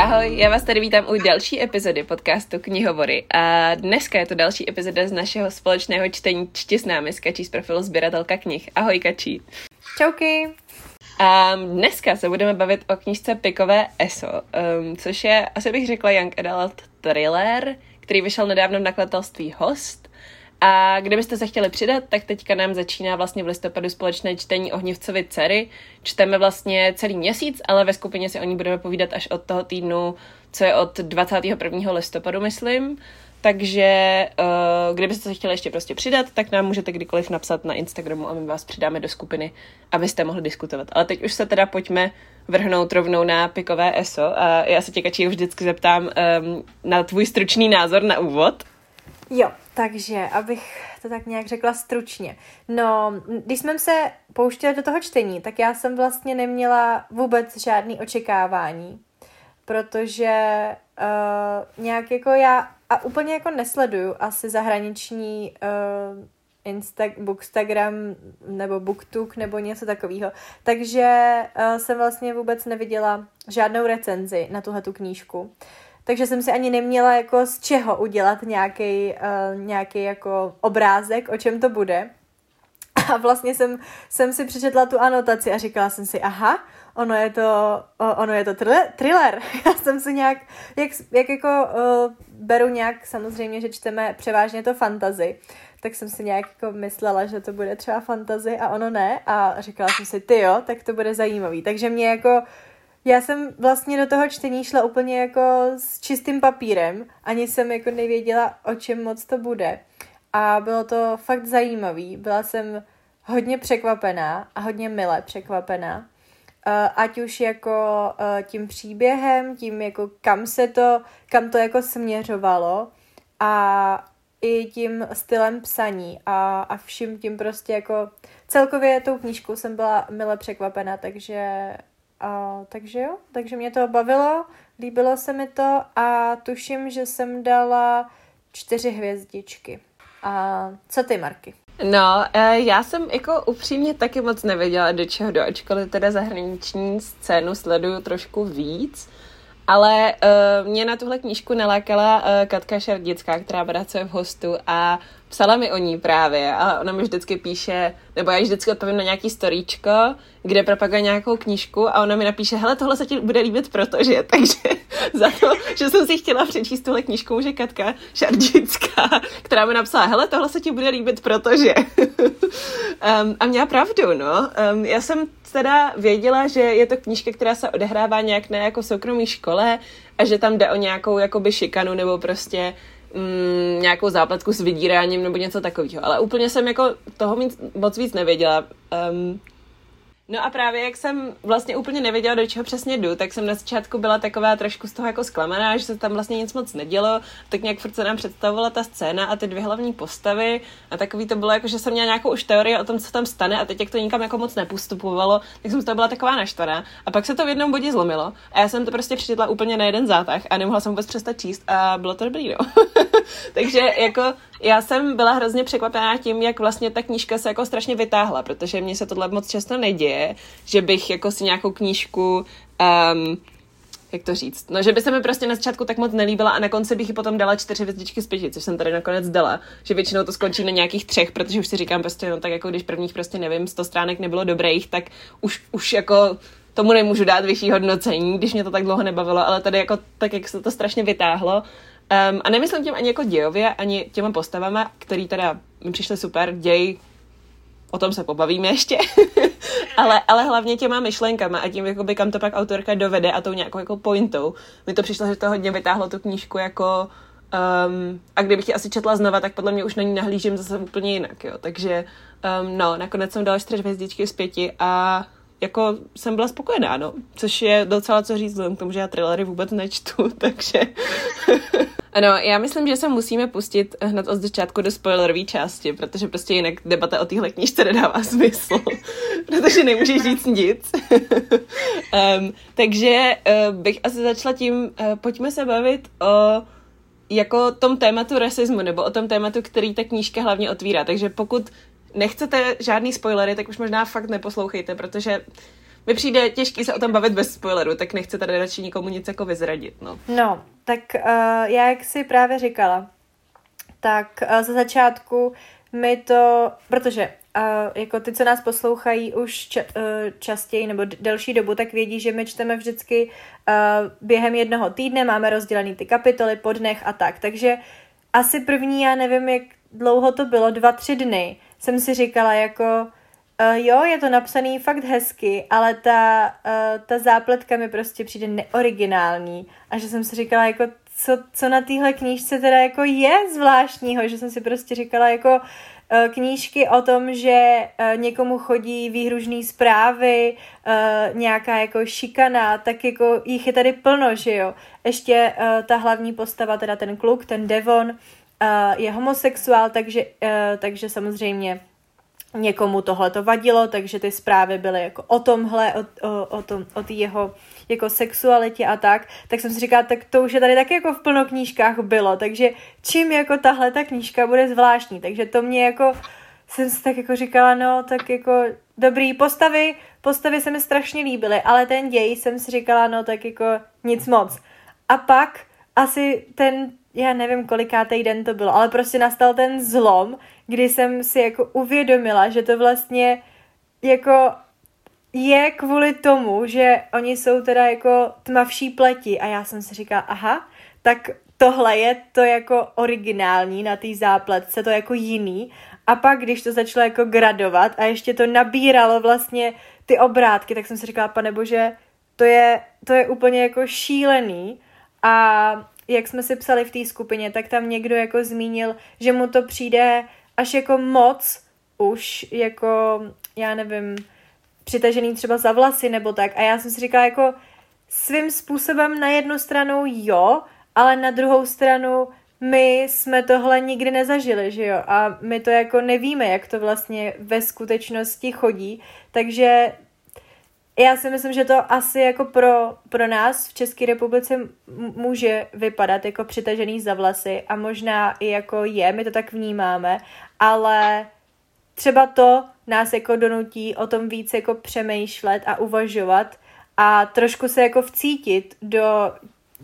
Ahoj, já vás tady vítám u další epizody podcastu Knihovory a dneska je to další epizoda z našeho společného čtení Čti s námi s Kačí z profilu Sběratelka knih. Ahoj Kačí. Čauky. Um, dneska se budeme bavit o knižce Pikové ESO, um, což je, asi bych řekla, young adult thriller, který vyšel nedávno v nakladatelství Host a kdybyste se chtěli přidat, tak teďka nám začíná vlastně v listopadu společné čtení Ohnivcovy dcery. Čteme vlastně celý měsíc, ale ve skupině si o ní budeme povídat až od toho týdnu, co je od 21. listopadu, myslím. Takže uh, kdybyste se chtěli ještě prostě přidat, tak nám můžete kdykoliv napsat na Instagramu a my vás přidáme do skupiny, abyste mohli diskutovat. Ale teď už se teda pojďme vrhnout rovnou na pikové ESO. A já se tě, Kačí, vždycky zeptám um, na tvůj stručný názor na úvod. Jo, takže abych to tak nějak řekla stručně. No, když jsme se pouštěli do toho čtení, tak já jsem vlastně neměla vůbec žádný očekávání, protože uh, nějak jako já a úplně jako nesleduju asi zahraniční uh, Insta- Bookstagram nebo Booktuk nebo něco takového. Takže uh, jsem vlastně vůbec neviděla žádnou recenzi na tuhle tu knížku takže jsem si ani neměla jako z čeho udělat nějaký uh, nějaký jako obrázek, o čem to bude. A vlastně jsem, jsem si přečetla tu anotaci a říkala jsem si, aha, ono je to, ono je to thriller. Já jsem si nějak, jak, jak jako uh, beru nějak samozřejmě, že čteme převážně to fantazy, tak jsem si nějak jako myslela, že to bude třeba fantazy a ono ne a říkala jsem si, ty jo, tak to bude zajímavý. Takže mě jako já jsem vlastně do toho čtení šla úplně jako s čistým papírem, ani jsem jako nevěděla, o čem moc to bude. A bylo to fakt zajímavý. Byla jsem hodně překvapená a hodně milé překvapená. Ať už jako tím příběhem, tím jako kam se to, kam to jako směřovalo a i tím stylem psaní a, a vším tím prostě jako celkově tou knížkou jsem byla mile překvapená, takže a, takže jo, takže mě to bavilo, líbilo se mi to a tuším, že jsem dala čtyři hvězdičky. A co ty, Marky? No, e, já jsem jako upřímně taky moc nevěděla, do čeho do, ačkoliv teda zahraniční scénu sleduju trošku víc. Ale uh, mě na tuhle knížku nalákala uh, Katka Šardická, která pracuje v hostu a psala mi o ní právě. A ona mi vždycky píše, nebo já ji vždycky odpovím na nějaký storíčko, kde propaguje nějakou knížku a ona mi napíše, hele, tohle se ti bude líbit, protože, takže za to, že jsem si chtěla přečíst tuhle knížku, může Katka Šardická, která mi napsala, hele, tohle se ti bude líbit, protože. um, a měla pravdu, no. Um, já jsem teda věděla, že je to knížka, která se odehrává nějak na jako soukromé škole a že tam jde o nějakou jakoby šikanu nebo prostě mm, nějakou zápletku s vydíráním nebo něco takového. Ale úplně jsem jako toho moc víc nevěděla. Um, No a právě jak jsem vlastně úplně nevěděla, do čeho přesně jdu, tak jsem na začátku byla taková trošku z toho jako zklamaná, že se tam vlastně nic moc nedělo, tak nějak furt se nám představovala ta scéna a ty dvě hlavní postavy a takový to bylo jako, že jsem měla nějakou už teorii o tom, co tam stane a teď jak to nikam jako moc nepostupovalo, tak jsem z toho byla taková naštvaná a pak se to v jednom bodě zlomilo a já jsem to prostě přečetla úplně na jeden zátah a nemohla jsem vůbec přestat číst a bylo to dobrý, no. Takže jako já jsem byla hrozně překvapená tím, jak vlastně ta knížka se jako strašně vytáhla, protože mně se tohle moc často neděje, že bych jako si nějakou knížku um, jak to říct, no, že by se mi prostě na začátku tak moc nelíbila a na konci bych ji potom dala čtyři hvězdičky z pěti, což jsem tady nakonec dala, že většinou to skončí na nějakých třech, protože už si říkám prostě, no tak jako když prvních prostě nevím, sto stránek nebylo dobrých, tak už, už jako tomu nemůžu dát vyšší hodnocení, když mě to tak dlouho nebavilo, ale tady jako tak, jak se to strašně vytáhlo, Um, a nemyslím tím ani jako dějově, ani těma postavama, který teda mi přišly super, děj, o tom se pobavíme ještě, ale, ale hlavně těma myšlenkama a tím, jakoby, kam to pak autorka dovede a tou nějakou jako pointou. Mi to přišlo, že to hodně vytáhlo tu knížku jako Um, a kdybych ji asi četla znova, tak podle mě už na ní nahlížím zase úplně jinak, jo. Takže um, no, nakonec jsem dala čtyři hvězdičky z pěti a jako jsem byla spokojená, no. Což je docela co říct, vzhledem k tomu, že já thrillery vůbec nečtu, takže... ano, já myslím, že se musíme pustit hned od začátku do spoilerové části, protože prostě jinak debata o téhle knížce nedává smysl, protože nemůžeš říct nic. um, takže uh, bych asi začala tím, uh, pojďme se bavit o jako tom tématu rasismu, nebo o tom tématu, který ta knížka hlavně otvírá. Takže pokud nechcete žádný spoilery, tak už možná fakt neposlouchejte, protože mi přijde těžký se o tom bavit bez spoileru, tak nechci tady radši nikomu nic jako vyzradit, no. No, tak uh, já, jak si právě říkala, tak uh, za začátku mi to, protože uh, jako ty, co nás poslouchají už ča, uh, častěji nebo d- delší dobu, tak vědí, že my čteme vždycky uh, během jednoho týdne, máme rozdělený ty kapitoly po dnech a tak, takže asi první, já nevím, jak dlouho to bylo, dva, tři dny, jsem si říkala jako, uh, jo, je to napsaný fakt hezky, ale ta, uh, ta zápletka mi prostě přijde neoriginální a že jsem si říkala jako, co, co na téhle knížce teda jako je zvláštního, že jsem si prostě říkala jako knížky o tom, že někomu chodí výhružné zprávy, nějaká jako šikana, tak jako jich je tady plno, že jo. Ještě ta hlavní postava, teda ten kluk, ten Devon, je homosexuál, takže, takže samozřejmě někomu tohle to vadilo, takže ty zprávy byly jako o tomhle, o, o, o, tom, o tý jeho jako sexualitě a tak, tak jsem si říkala, tak to už je tady taky jako v plno knížkách bylo, takže čím jako tahle ta knížka bude zvláštní, takže to mě jako, jsem si tak jako říkala, no, tak jako dobrý postavy, postavy se mi strašně líbily, ale ten děj jsem si říkala, no, tak jako nic moc. A pak asi ten, já nevím, kolikátý den to bylo, ale prostě nastal ten zlom, kdy jsem si jako uvědomila, že to vlastně jako je kvůli tomu, že oni jsou teda jako tmavší pleti a já jsem si říkala, aha, tak tohle je to jako originální na té zápletce, to jako jiný. A pak, když to začalo jako gradovat a ještě to nabíralo vlastně ty obrátky, tak jsem si říkala, pane bože, to je, to je úplně jako šílený. A jak jsme si psali v té skupině, tak tam někdo jako zmínil, že mu to přijde až jako moc už jako, já nevím, přitažený třeba za vlasy nebo tak. A já jsem si říkala jako svým způsobem na jednu stranu jo, ale na druhou stranu my jsme tohle nikdy nezažili, že jo? A my to jako nevíme, jak to vlastně ve skutečnosti chodí. Takže já si myslím, že to asi jako pro, pro nás v České republice může vypadat jako přitažený za vlasy a možná i jako je, my to tak vnímáme, ale třeba to nás jako donutí o tom víc jako přemýšlet a uvažovat a trošku se jako vcítit do,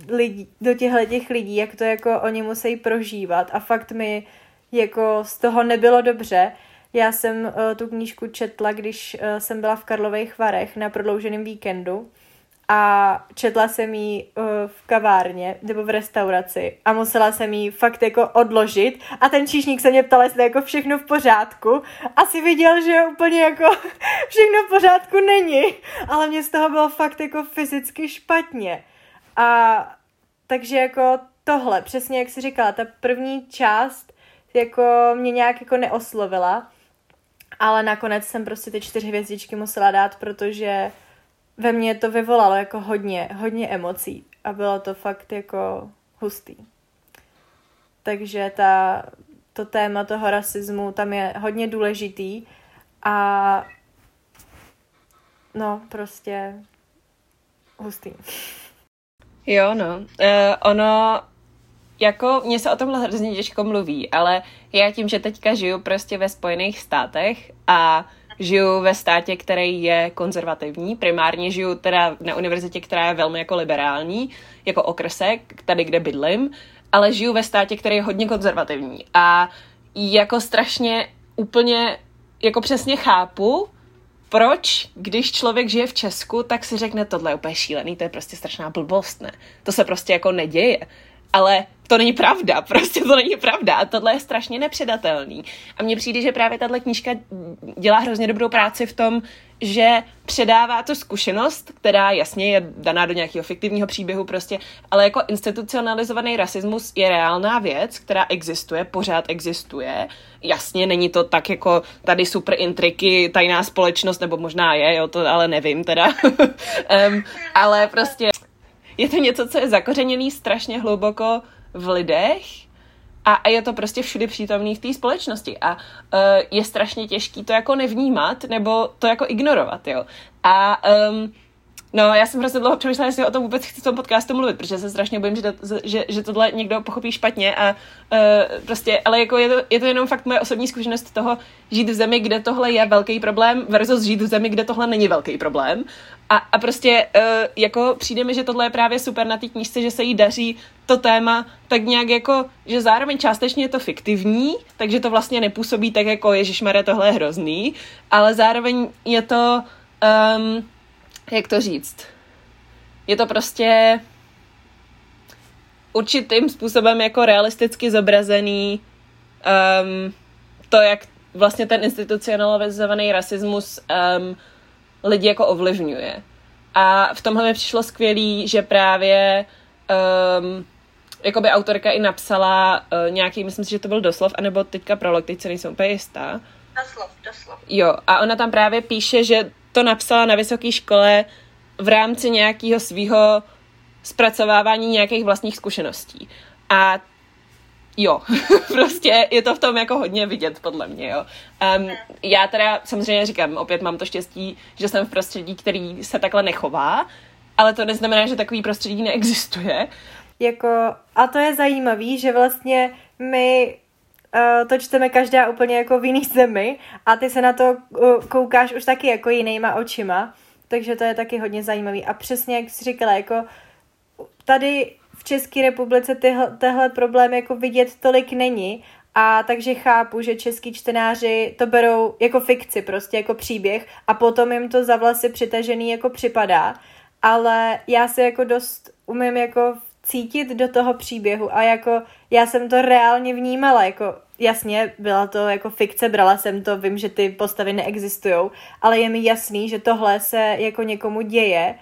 lidí, do těchto těch lidí, jak to jako oni musí prožívat a fakt mi jako z toho nebylo dobře. Já jsem uh, tu knížku četla, když uh, jsem byla v Karlových Varech na prodlouženém víkendu a četla jsem ji uh, v kavárně nebo v restauraci a musela jsem ji fakt jako odložit a ten číšník se mě ptal, jestli jako všechno v pořádku. Asi viděl, že úplně jako všechno v pořádku není, ale mě z toho bylo fakt jako fyzicky špatně. A takže jako tohle, přesně jak jsi říkala, ta první část jako mě nějak jako neoslovila, ale nakonec jsem prostě ty čtyři hvězdičky musela dát, protože ve mně to vyvolalo jako hodně, hodně emocí a bylo to fakt jako hustý. Takže ta, to téma toho rasismu tam je hodně důležitý a no prostě hustý. Jo, no. Uh, ono, jako, mně se o tomhle hrozně těžko mluví, ale já tím, že teďka žiju prostě ve Spojených státech a žiju ve státě, který je konzervativní. Primárně žiju teda na univerzitě, která je velmi jako liberální, jako okrsek, tady, kde bydlím, ale žiju ve státě, který je hodně konzervativní. A jako strašně úplně, jako přesně chápu, proč, když člověk žije v Česku, tak si řekne, tohle je úplně šílený, to je prostě strašná blbost, ne? To se prostě jako neděje. Ale to není pravda, prostě to není pravda a tohle je strašně nepředatelný. A mně přijde, že právě tahle knížka dělá hrozně dobrou práci v tom, že předává tu zkušenost, která jasně je daná do nějakého fiktivního příběhu prostě, ale jako institucionalizovaný rasismus je reálná věc, která existuje, pořád existuje. Jasně, není to tak jako tady super intriky, tajná společnost, nebo možná je, jo, to ale nevím teda. um, ale prostě je to něco, co je zakořeněný strašně hluboko v lidech a, a je to prostě všude přítomný v té společnosti a uh, je strašně těžký to jako nevnímat nebo to jako ignorovat, jo. A um, No, já jsem hrozně dlouho přemýšlela, jestli o tom vůbec chci v tom podcastu mluvit, protože se strašně bojím, že, to, že, že tohle někdo pochopí špatně a uh, prostě, ale jako je to, je to jenom fakt moje osobní zkušenost toho žít v zemi, kde tohle je velký problém versus žít v zemi, kde tohle není velký problém. A, a prostě uh, jako přijde mi, že tohle je právě super na té knížce, že se jí daří to téma tak nějak jako, že zároveň částečně je to fiktivní, takže to vlastně nepůsobí tak jako Ježišmarja, tohle je hrozný, ale zároveň je to um, jak to říct, je to prostě určitým způsobem jako realisticky zobrazený um, to, jak vlastně ten institucionalizovaný rasismus um, lidi jako ovlivňuje. A v tomhle mi přišlo skvělý, že právě um, jakoby autorka i napsala uh, nějaký, myslím si, že to byl doslov, anebo teďka prolog, teď se nejsem úplně jistá. Doslov, doslov. Jo, a ona tam právě píše, že to napsala na vysoké škole v rámci nějakého svého zpracovávání nějakých vlastních zkušeností. A jo, prostě je to v tom jako hodně vidět, podle mě, jo. Um, já teda samozřejmě říkám, opět mám to štěstí, že jsem v prostředí, který se takhle nechová, ale to neznamená, že takový prostředí neexistuje. Jako, a to je zajímavý, že vlastně my uh, to čteme každá úplně jako v jiný zemi a ty se na to uh, koukáš už taky jako jinýma očima, takže to je taky hodně zajímavý. A přesně jak jsi říkala, jako tady v České republice tyhle, tehle problém jako vidět tolik není. A takže chápu, že český čtenáři to berou jako fikci, prostě jako příběh. A potom jim to za vlasy přitažený jako připadá, ale já se jako dost umím jako cítit do toho příběhu. A jako já jsem to reálně vnímala, jako jasně, byla to jako fikce, brala jsem to, vím, že ty postavy neexistují, ale je mi jasný, že tohle se jako někomu děje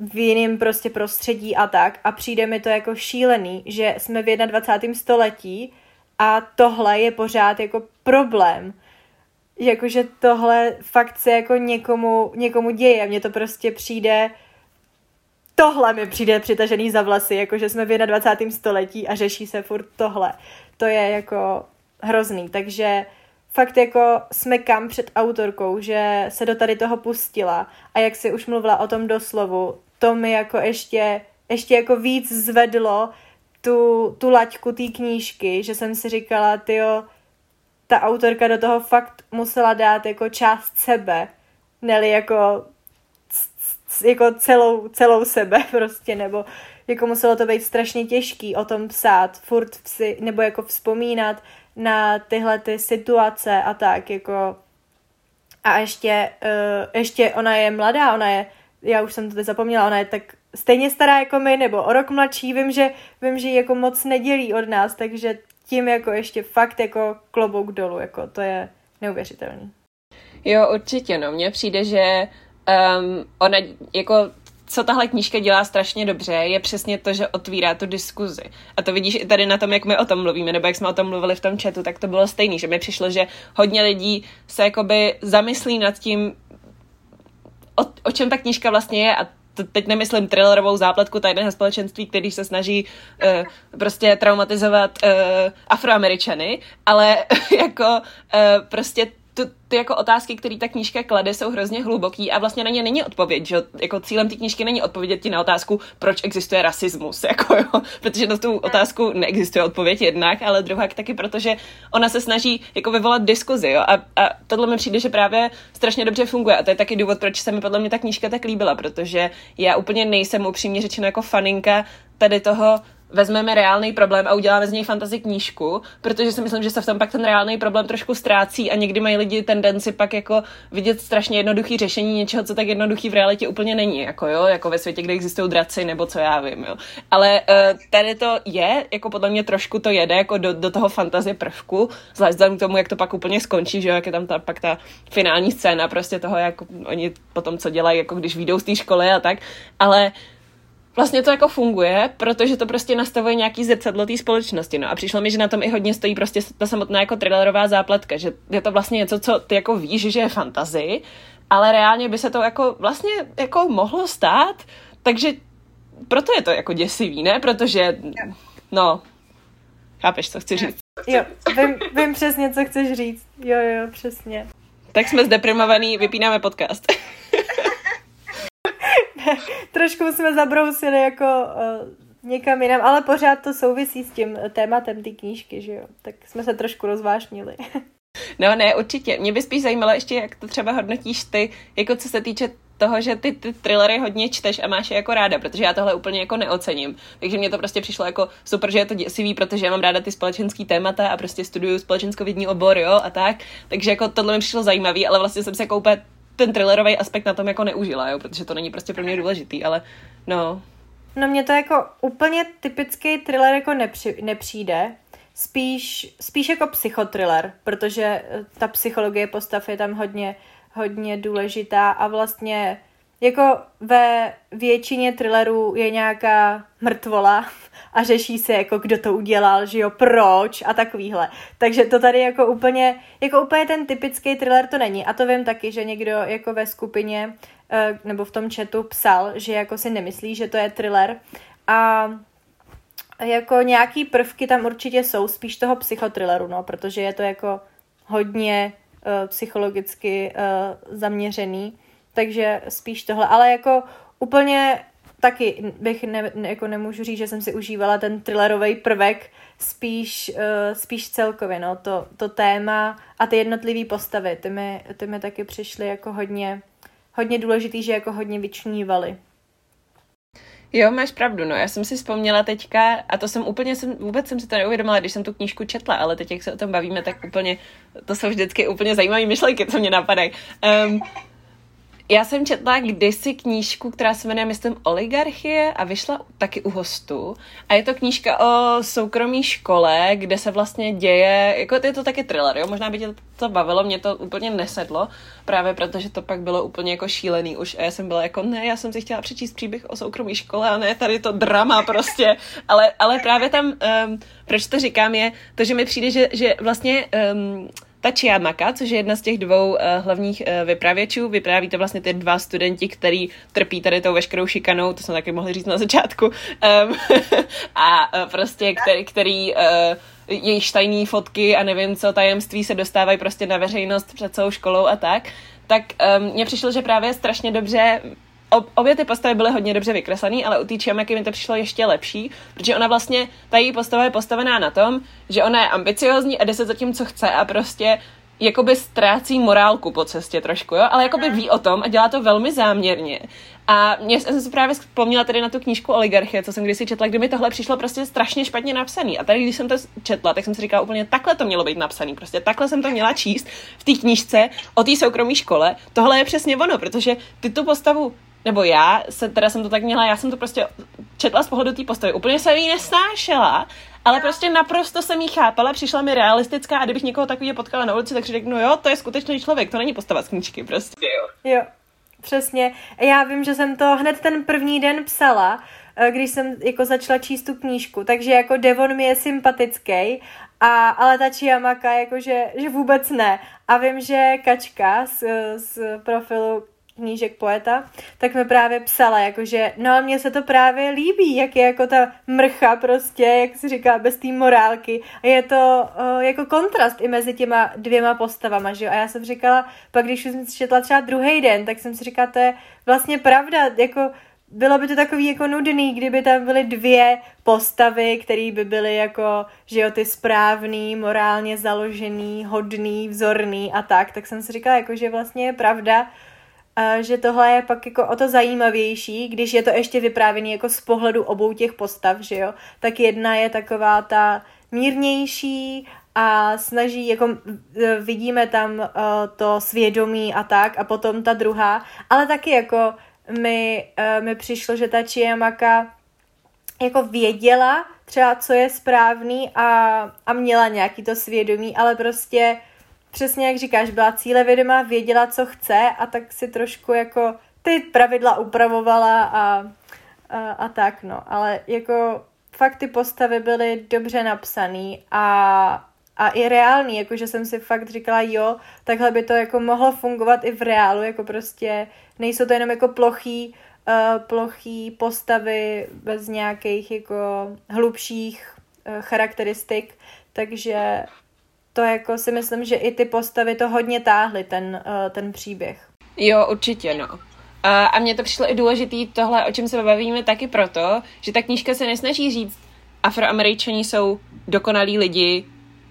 v jiném prostě prostředí a tak a přijde mi to jako šílený, že jsme v 21. století a tohle je pořád jako problém. Jakože tohle fakt se jako někomu, někomu děje. Mně to prostě přijde tohle mi přijde přitažený za vlasy, jakože jsme v 21. století a řeší se furt tohle. To je jako hrozný, takže fakt jako jsme kam před autorkou, že se do tady toho pustila a jak si už mluvila o tom doslovu, to mi jako ještě, ještě jako víc zvedlo tu, tu laťku té knížky, že jsem si říkala, tyjo, ta autorka do toho fakt musela dát jako část sebe, neli jako jako celou, celou sebe prostě, nebo jako muselo to být strašně těžký o tom psát, furt si, nebo jako vzpomínat na tyhle ty situace a tak, jako a ještě, uh, ještě ona je mladá, ona je, já už jsem to teď zapomněla, ona je tak stejně stará jako my, nebo o rok mladší, vím, že, vím, že ji jako moc nedělí od nás, takže tím jako ještě fakt jako klobouk dolů, jako to je neuvěřitelný. Jo, určitě, no, mně přijde, že um, ona jako co tahle knížka dělá strašně dobře, je přesně to, že otvírá tu diskuzi. A to vidíš i tady na tom, jak my o tom mluvíme, nebo jak jsme o tom mluvili v tom chatu, tak to bylo stejný, že mi přišlo, že hodně lidí se jakoby zamyslí nad tím, o, o čem ta knížka vlastně je a teď nemyslím thrillerovou zápletku tajného společenství, který se snaží uh, prostě traumatizovat uh, afroameričany, ale jako uh, prostě tu, ty jako otázky, které ta knížka klade, jsou hrozně hluboký a vlastně na ně není odpověď, že jako cílem té knížky není odpovědět ti na otázku, proč existuje rasismus, jako jo, protože na tu otázku neexistuje odpověď jednak, ale druhá taky, protože ona se snaží jako vyvolat diskuzi, jo, a, a tohle mi přijde, že právě strašně dobře funguje a to je taky důvod, proč se mi podle mě ta knížka tak líbila, protože já úplně nejsem upřímně řečeno jako faninka tady toho vezmeme reálný problém a uděláme z něj fantasy knížku, protože si myslím, že se v tom pak ten reálný problém trošku ztrácí a někdy mají lidi tendenci pak jako vidět strašně jednoduchý řešení něčeho, co tak jednoduchý v realitě úplně není, jako jo, jako ve světě, kde existují draci nebo co já vím, jo. Ale uh, tady to je, jako podle mě trošku to jede jako do, do toho fantazie prvku, zvlášť k tomu, jak to pak úplně skončí, že jo, jak je tam ta, pak ta finální scéna prostě toho, jak oni potom co dělají, jako když vyjdou z té školy a tak, ale vlastně to jako funguje, protože to prostě nastavuje nějaký zrcadlo té společnosti. No a přišlo mi, že na tom i hodně stojí prostě ta samotná jako thrillerová zápletka, že je to vlastně něco, co ty jako víš, že je fantazy, ale reálně by se to jako vlastně jako mohlo stát, takže proto je to jako děsivý, ne? Protože, no, chápeš, co chci říct? Jo, vím, vím přesně, co chceš říct. Jo, jo, přesně. Tak jsme zdeprimovaný, vypínáme podcast. trošku jsme zabrousili jako uh, někam jinam, ale pořád to souvisí s tím tématem té knížky, že jo? Tak jsme se trošku rozvášnili. No ne, určitě. Mě by spíš zajímalo ještě, jak to třeba hodnotíš ty, jako co se týče toho, že ty, ty thrillery hodně čteš a máš je jako ráda, protože já tohle úplně jako neocením. Takže mě to prostě přišlo jako super, že je to děsivý, protože já mám ráda ty společenský témata a prostě studuju společenskovědní obor, jo, a tak. Takže jako tohle mi přišlo zajímavý, ale vlastně jsem se jako úplně ten thrillerový aspekt na tom jako neužila, jo, protože to není prostě pro mě důležitý, ale no. No mně to jako úplně typický thriller jako nepři, nepřijde, spíš, spíš jako psychotriller, protože eh, ta psychologie postav je tam hodně, hodně důležitá a vlastně jako ve většině thrillerů je nějaká mrtvola a řeší se jako kdo to udělal, že jo, proč a takovýhle. Takže to tady jako úplně, jako úplně ten typický thriller to není. A to vím taky, že někdo jako ve skupině eh, nebo v tom chatu psal, že jako si nemyslí, že to je thriller. A jako nějaký prvky tam určitě jsou, spíš toho psychotrilleru, no, protože je to jako hodně uh, psychologicky uh, zaměřený, takže spíš tohle, ale jako úplně taky bych ne, ne, jako nemůžu říct, že jsem si užívala ten thrillerový prvek, spíš, uh, spíš celkově, no, to, to téma a ty jednotlivé postavy, ty mi, ty mi taky přišly jako hodně, hodně důležitý, že jako hodně vyčnívaly. Jo, máš pravdu, no. Já jsem si vzpomněla teďka, a to jsem úplně, jsem, vůbec jsem si to neuvědomila, když jsem tu knížku četla, ale teď, jak se o tom bavíme, tak úplně, to jsou vždycky úplně zajímavé myšlenky, co mě napadají. Um, já jsem četla kdysi knížku, která se jmenuje, myslím, Oligarchie a vyšla taky u hostu. A je to knížka o soukromé škole, kde se vlastně děje, jako je to taky thriller, jo? Možná by tě to bavilo, mě to úplně nesedlo, právě protože to pak bylo úplně jako šílený už a já jsem byla jako, ne, já jsem si chtěla přečíst příběh o soukromé škole a ne tady to drama prostě, ale, ale právě tam, um, proč to říkám, je to, že mi přijde, že, že vlastně um, ta Chiamaka, což je jedna z těch dvou uh, hlavních uh, vypravěčů, vypráví to vlastně ty dva studenti, který trpí tady tou veškerou šikanou, to jsme taky mohli říct na začátku, um, a uh, prostě který, který uh, jejich tajné fotky a nevím co, tajemství se dostávají prostě na veřejnost před celou školou a tak, tak um, mně přišlo, že právě strašně dobře obě ty postavy byly hodně dobře vykreslené, ale u té Chiamaky mi to přišlo ještě lepší, protože ona vlastně, ta její postava je postavená na tom, že ona je ambiciozní a jde se za tím, co chce a prostě jakoby ztrácí morálku po cestě trošku, jo, ale jakoby ví o tom a dělá to velmi záměrně. A mě jsem si právě vzpomněla tady na tu knížku Oligarchie, co jsem kdysi četla, kdy mi tohle přišlo prostě strašně špatně napsaný. A tady, když jsem to četla, tak jsem si říkala úplně, takhle to mělo být napsaný. Prostě takhle jsem to měla číst v té knížce o té soukromé škole. Tohle je přesně ono, protože ty tu postavu nebo já, se, teda jsem to tak měla, já jsem to prostě četla z pohledu té postavy. Úplně jsem ji nesnášela, ale prostě naprosto jsem ji chápala, přišla mi realistická a kdybych někoho takového potkala na ulici, tak si řeknu, jo, to je skutečný člověk, to není postava z knížky, prostě jo. Jo, přesně. Já vím, že jsem to hned ten první den psala, eh, když jsem jako začala číst tu knížku, takže jako Devon mi je sympatický, a, ale ta Chiamaka jakože že vůbec ne. A vím, že Kačka z, z profilu knížek poeta, tak mi právě psala, jakože, no a mně se to právě líbí, jak je jako ta mrcha prostě, jak si říká, bez té morálky. A je to uh, jako kontrast i mezi těma dvěma postavama, že jo. A já jsem říkala, pak když jsem si četla třeba druhý den, tak jsem si říkala, to je vlastně pravda, jako bylo by to takový jako nudný, kdyby tam byly dvě postavy, které by byly jako, že jo, ty správný, morálně založený, hodný, vzorný a tak, tak jsem si říkala, jako, že vlastně je pravda, že tohle je pak jako o to zajímavější, když je to ještě vyprávěný jako z pohledu obou těch postav, že jo, tak jedna je taková ta mírnější a snaží, jako vidíme tam uh, to svědomí a tak, a potom ta druhá, ale taky jako mi, uh, mi přišlo, že ta Chiamaka jako věděla třeba, co je správný a, a měla nějaký to svědomí, ale prostě přesně jak říkáš, byla cílevědomá, věděla, co chce a tak si trošku jako ty pravidla upravovala a, a, a tak, no. Ale jako fakt ty postavy byly dobře napsaný a, a i reálný, jakože jsem si fakt říkala, jo, takhle by to jako mohlo fungovat i v reálu, jako prostě nejsou to jenom jako plochý, uh, plochý postavy bez nějakých jako hlubších uh, charakteristik, takže to jako si myslím, že i ty postavy to hodně táhly, ten, uh, ten příběh. Jo, určitě, no. A, a mně to přišlo i důležitý tohle, o čem se bavíme taky proto, že ta knížka se nesnaží říct, afroameričani jsou dokonalí lidi,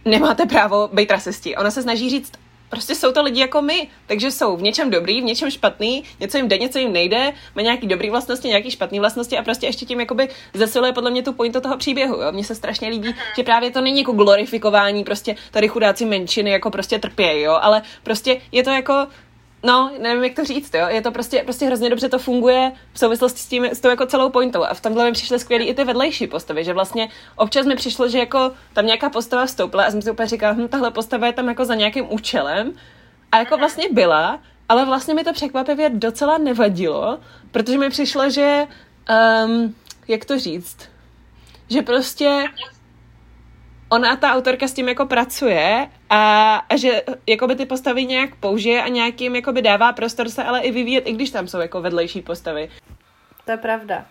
nemáte právo být rasisti. Ona se snaží říct, prostě jsou to lidi jako my, takže jsou v něčem dobrý, v něčem špatný, něco jim jde, něco jim nejde, má nějaký dobrý vlastnosti, nějaký špatný vlastnosti a prostě ještě tím jakoby zesiluje podle mě tu pointu toho příběhu. Jo? Mně se strašně líbí, že právě to není jako glorifikování, prostě tady chudáci menšiny jako prostě trpějí, jo, ale prostě je to jako No, nevím, jak to říct, jo. Je to prostě, prostě hrozně dobře to funguje v souvislosti s tím, s tou jako celou pointou. A v tomhle mi přišly skvělý i ty vedlejší postavy, že vlastně občas mi přišlo, že jako tam nějaká postava vstoupila a jsem si úplně říkala, hm, tahle postava je tam jako za nějakým účelem. A jako vlastně byla, ale vlastně mi to překvapivě docela nevadilo, protože mi přišlo, že, um, jak to říct, že prostě ona, ta autorka s tím jako pracuje a, a že jakoby ty postavy nějak použije a nějakým jakoby dává prostor se ale i vyvíjet, i když tam jsou jako vedlejší postavy. To je pravda.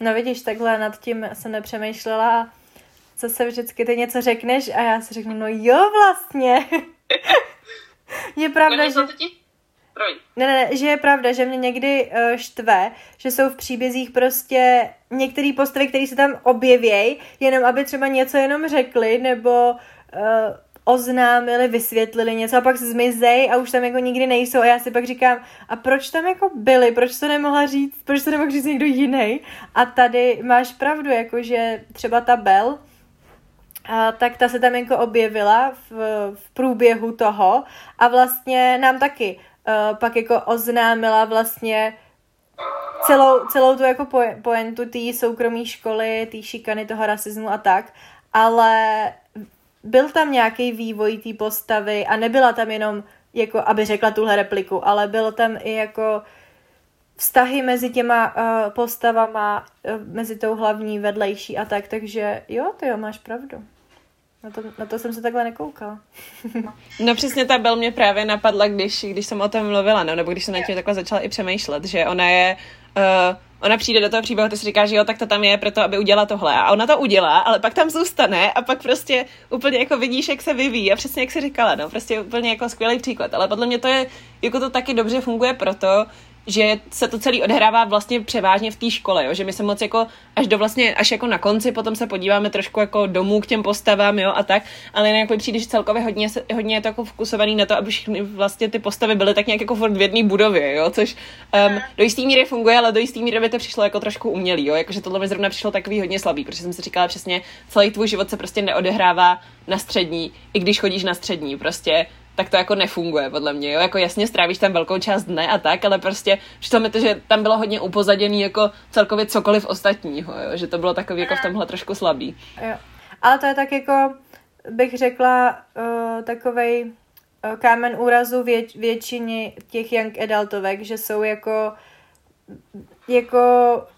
No vidíš, takhle nad tím jsem nepřemýšlela co se vždycky ty něco řekneš a já si řeknu, no jo vlastně. je pravda, že... Ne, ne, že je pravda, že mě někdy uh, štve, že jsou v příbězích prostě některé postavy, které se tam objevějí, jenom aby třeba něco jenom řekli, nebo uh, oznámili, vysvětlili něco a pak zmizej a už tam jako nikdy nejsou. A já si pak říkám, a proč tam jako byli, proč to nemohla říct, proč to nemohl říct někdo jiný? A tady máš pravdu, jako že třeba ta Bell, a tak ta se tam jako objevila v, v průběhu toho a vlastně nám taky uh, pak jako oznámila vlastně celou, celou tu jako poentu té soukromé školy, té šikany, toho rasismu a tak, ale byl tam nějaký vývoj té postavy a nebyla tam jenom jako, aby řekla tuhle repliku, ale bylo tam i jako vztahy mezi těma uh, postavama, uh, mezi tou hlavní, vedlejší a tak, takže jo, ty jo, máš pravdu. Na to, na to jsem se takhle nekoukala. no přesně ta Bel mě právě napadla, když, když jsem o tom mluvila, no, nebo když jsem na tím takhle začala i přemýšlet, že ona je... Uh, ona přijde do toho příběhu, ty si říká, že jo, tak to tam je proto, aby udělala tohle. A ona to udělá, ale pak tam zůstane a pak prostě úplně jako vidíš, jak se vyvíjí. A přesně jak si říkala, no, prostě úplně jako skvělý příklad. Ale podle mě to je, jako to taky dobře funguje proto, že se to celý odhrává vlastně převážně v té škole, jo? že my se moc jako až do vlastně, až jako na konci potom se podíváme trošku jako domů k těm postavám, jo, a tak, ale jinak mi přijde, že celkově hodně, hodně je to jako fokusovaný na to, aby všechny vlastně ty postavy byly tak nějak jako furt v jedné budově, jo, což um, do jisté míry funguje, ale do jisté míry by to přišlo jako trošku umělý, jo, jakože tohle mi zrovna přišlo takový hodně slabý, protože jsem si říkala přesně, celý tvůj život se prostě neodehrává na střední, i když chodíš na střední, prostě tak to jako nefunguje podle mě, jo, jako jasně strávíš tam velkou část dne a tak, ale prostě přišlo mi to, že tam bylo hodně upozaděný jako celkově cokoliv ostatního, jo, že to bylo takový jako v tomhle trošku slabý. Jo. Ale to je tak jako, bych řekla, uh, takovej uh, kámen úrazu vě- většině těch young adultovek, že jsou jako jako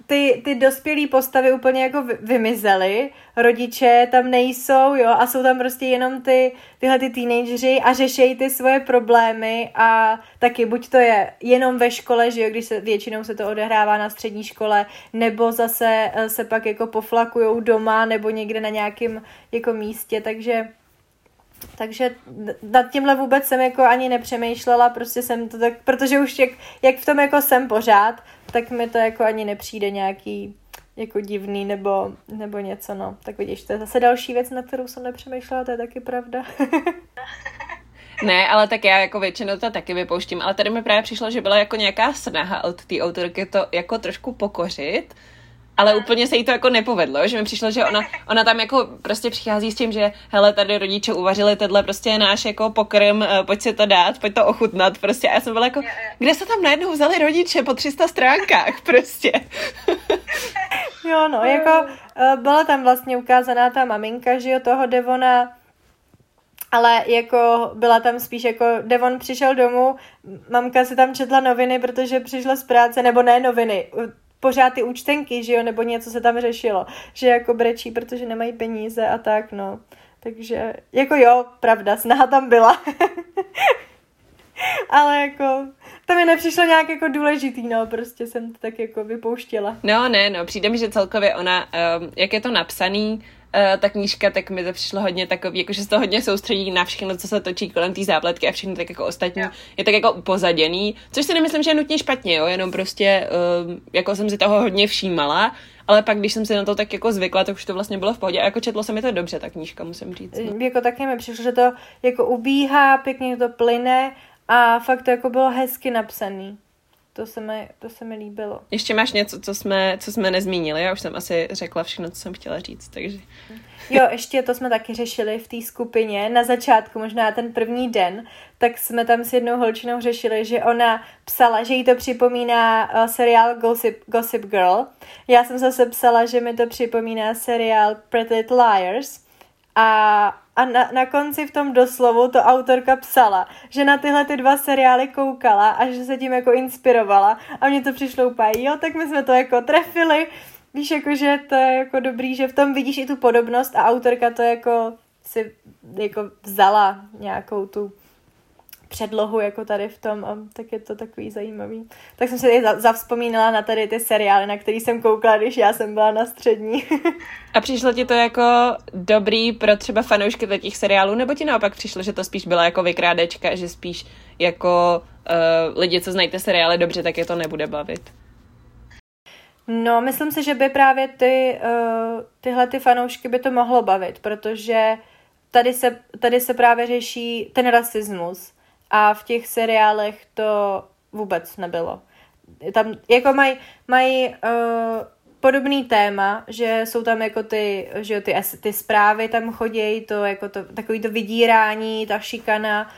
ty, ty dospělé postavy úplně jako vymizely, rodiče tam nejsou, jo, a jsou tam prostě jenom ty, tyhle ty teenageři a řešejí ty svoje problémy a taky buď to je jenom ve škole, že jo, když se většinou se to odehrává na střední škole, nebo zase eh, se pak jako poflakujou doma nebo někde na nějakém jako místě, takže takže nad tímhle vůbec jsem jako ani nepřemýšlela, prostě jsem to tak, protože už jak, jak v tom jako jsem pořád, tak mi to jako ani nepřijde nějaký jako divný nebo, nebo něco, no. Tak vidíš, to je zase další věc, na kterou jsem nepřemýšlela, to je taky pravda. Ne, ale tak já jako většinou to taky vypouštím, ale tady mi právě přišlo, že byla jako nějaká snaha od té autorky to jako trošku pokořit, ale úplně se jí to jako nepovedlo, že mi přišlo, že ona, ona tam jako prostě přichází s tím, že hele, tady rodiče uvařili tenhle prostě náš jako pokrm, eh, pojď si to dát, pojď to ochutnat prostě. A já jsem byla jako, kde se tam najednou vzali rodiče po 300 stránkách prostě. jo, no, jako eh, byla tam vlastně ukázaná ta maminka, že jo, toho Devona, ale jako byla tam spíš jako Devon přišel domů, mamka si tam četla noviny, protože přišla z práce, nebo ne noviny, pořád ty účtenky, že jo, nebo něco se tam řešilo, že jako brečí, protože nemají peníze a tak, no. Takže, jako jo, pravda, snaha tam byla. Ale jako, to mi nepřišlo nějak jako důležitý, no, prostě jsem to tak jako vypouštěla. No, ne, no, přijde mi, že celkově ona, um, jak je to napsaný, ta knížka, tak mi to přišlo hodně takový, jako že se to hodně soustředí na všechno, co se točí kolem té zápletky a všechno tak jako ostatní. Yeah. Je tak jako upozaděný, což si nemyslím, že je nutně špatně, jo, jenom prostě um, jako jsem si toho hodně všímala, ale pak, když jsem si na to tak jako zvykla, tak už to vlastně bylo v pohodě. A jako četlo se mi to dobře, ta knížka, musím říct. No. Jako taky mi přišlo, že to jako ubíhá, pěkně to plyne a fakt to jako bylo hezky napsaný. To se mi, to se mi líbilo. Ještě máš něco, co jsme, co jsme nezmínili? Já už jsem asi řekla všechno, co jsem chtěla říct, takže... Jo, ještě to jsme taky řešili v té skupině. Na začátku, možná ten první den, tak jsme tam s jednou holčinou řešili, že ona psala, že jí to připomíná uh, seriál Gossip, Gossip Girl. Já jsem zase psala, že mi to připomíná seriál Pretty Little Liars. A, a na, na konci v tom doslovu to autorka psala, že na tyhle ty dva seriály koukala a že se tím jako inspirovala. A mně to přišlo úplně, jo, tak my jsme to jako trefili. Víš, jako, že to je jako dobrý, že v tom vidíš i tu podobnost a autorka to jako si jako vzala nějakou tu předlohu jako tady v tom a tak je to takový zajímavý. Tak jsem se tady zavzpomínala na tady ty seriály, na který jsem koukala, když já jsem byla na střední. a přišlo ti to jako dobrý pro třeba fanoušky těch seriálů, nebo ti naopak přišlo, že to spíš byla jako vykrádečka, že spíš jako uh, lidi, co znají ty seriály dobře, tak je to nebude bavit? No, myslím si, že by právě ty, uh, tyhle ty fanoušky by to mohlo bavit, protože tady se, tady se právě řeší ten rasismus a v těch seriálech to vůbec nebylo. Tam jako mají maj, uh, podobný téma, že jsou tam jako ty, že ty, ty zprávy tam chodí, to jako to, takový to vydírání, ta šikana,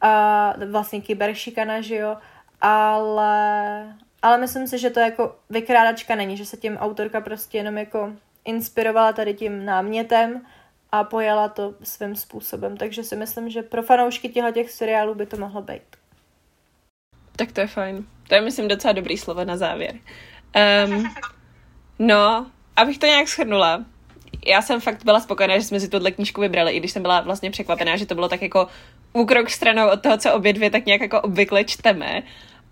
a vlastně kyberšikana, že jo, ale, ale myslím si, že to jako vykrádačka není, že se tím autorka prostě jenom jako inspirovala tady tím námětem a pojala to svým způsobem. Takže si myslím, že pro fanoušky těchto těch seriálů by to mohlo být. Tak to je fajn. To je, myslím, docela dobrý slovo na závěr. Um, no, abych to nějak shrnula. Já jsem fakt byla spokojená, že jsme si tuhle knížku vybrali, i když jsem byla vlastně překvapená, že to bylo tak jako úkrok stranou od toho, co obě dvě tak nějak jako obvykle čteme.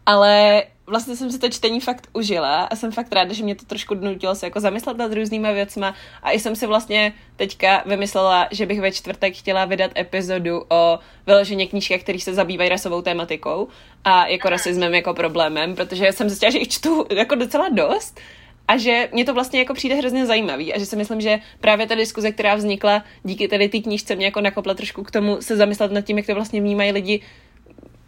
Ale vlastně jsem si to čtení fakt užila a jsem fakt ráda, že mě to trošku donutilo se jako zamyslet nad různýma věcma a i jsem si vlastně teďka vymyslela, že bych ve čtvrtek chtěla vydat epizodu o vyloženě knížkách, které se zabývají rasovou tématikou a jako rasismem jako problémem, protože jsem zjistila, že jich čtu jako docela dost a že mě to vlastně jako přijde hrozně zajímavý a že si myslím, že právě ta diskuze, která vznikla díky tady té knížce, mě jako nakopla trošku k tomu se zamyslet nad tím, jak to vlastně vnímají lidi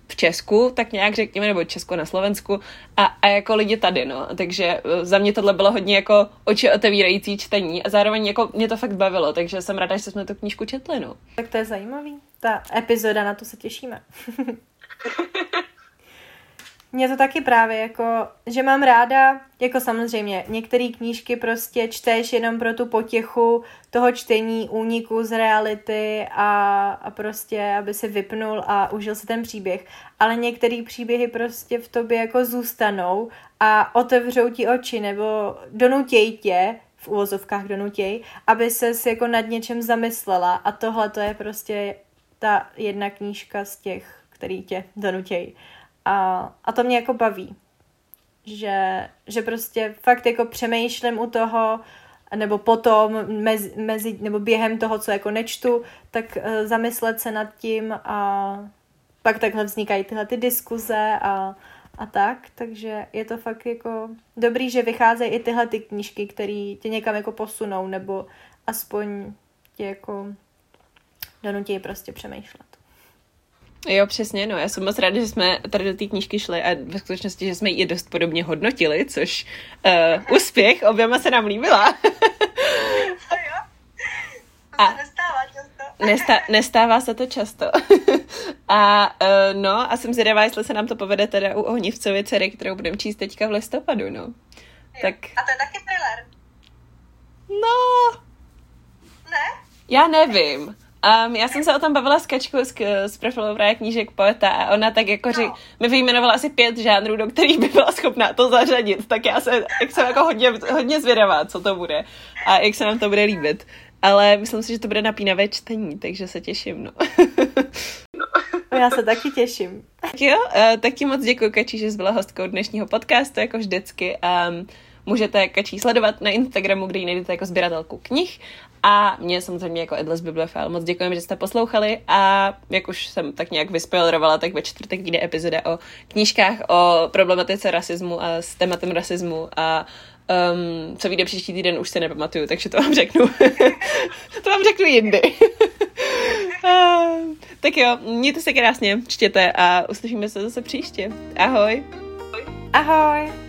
v Česku, tak nějak řekněme, nebo Česko na Slovensku a, a jako lidi tady, no. Takže eh, za mě tohle bylo hodně jako oči otevírající čtení a zároveň jako mě to fakt bavilo, takže jsem ráda, že jsme tu knížku četli, no. Tak to je zajímavý. Ta epizoda, na to se těšíme. Mně to taky právě jako, že mám ráda, jako samozřejmě, některé knížky prostě čteš jenom pro tu potěchu toho čtení, úniku z reality a, a prostě, aby si vypnul a užil si ten příběh. Ale některé příběhy prostě v tobě jako zůstanou a otevřou ti oči nebo donutěj tě, v úvozovkách donutěj, aby ses jako nad něčem zamyslela a tohle to je prostě ta jedna knížka z těch, který tě donutějí. A, a to mě jako baví. Že, že prostě fakt jako přemýšlím u toho, nebo potom mezi, mezi, nebo během toho, co jako nečtu, tak uh, zamyslet se nad tím a pak takhle vznikají tyhle ty diskuze a, a tak, takže je to fakt jako dobrý, že vycházejí i tyhle ty knížky, které tě někam jako posunou, nebo aspoň tě jako donutí prostě přemýšlet. Jo, přesně, no. Já jsem moc ráda, že jsme tady do té knížky šli a ve skutečnosti, že jsme ji dost podobně hodnotili, což uh, úspěch, oběma se nám líbila. a nestává. Nestá, nestává se to často. a uh, no, a jsem zvědavá, jestli se nám to povede teda u Ohnivcovy dcery, kterou budeme číst teďka v listopadu, no. Jo. Tak... A to je taky thriller? No. Ne? Já nevím. Um, já jsem se o tom bavila s Kačkou z, z profilu právě knížek poeta a ona tak jako řek, no. mi vyjmenovala asi pět žánrů, do kterých by byla schopná to zařadit, tak já se, jak jsem jako hodně, hodně zvědavá, co to bude a jak se nám to bude líbit. Ale myslím si, že to bude napínavé čtení, takže se těším, no. no. Já se taky těším. Tak jo, uh, tak ti moc děkuji, Kači, že jsi byla hostkou dnešního podcastu, jako vždycky. Um, můžete Kačí sledovat na Instagramu, kde ji najdete jako sběratelku knih a mě samozřejmě jako Edles Bibliofile. Moc děkujeme, že jste poslouchali a jak už jsem tak nějak vyspoilerovala, tak ve čtvrtek vyjde epizoda o knížkách o problematice rasismu a s tématem rasismu a Um, co vyjde příští týden, už se nepamatuju, takže to vám řeknu. to vám řeknu jindy. uh, tak jo, mějte se krásně, čtěte a uslyšíme se zase příště. Ahoj. Ahoj.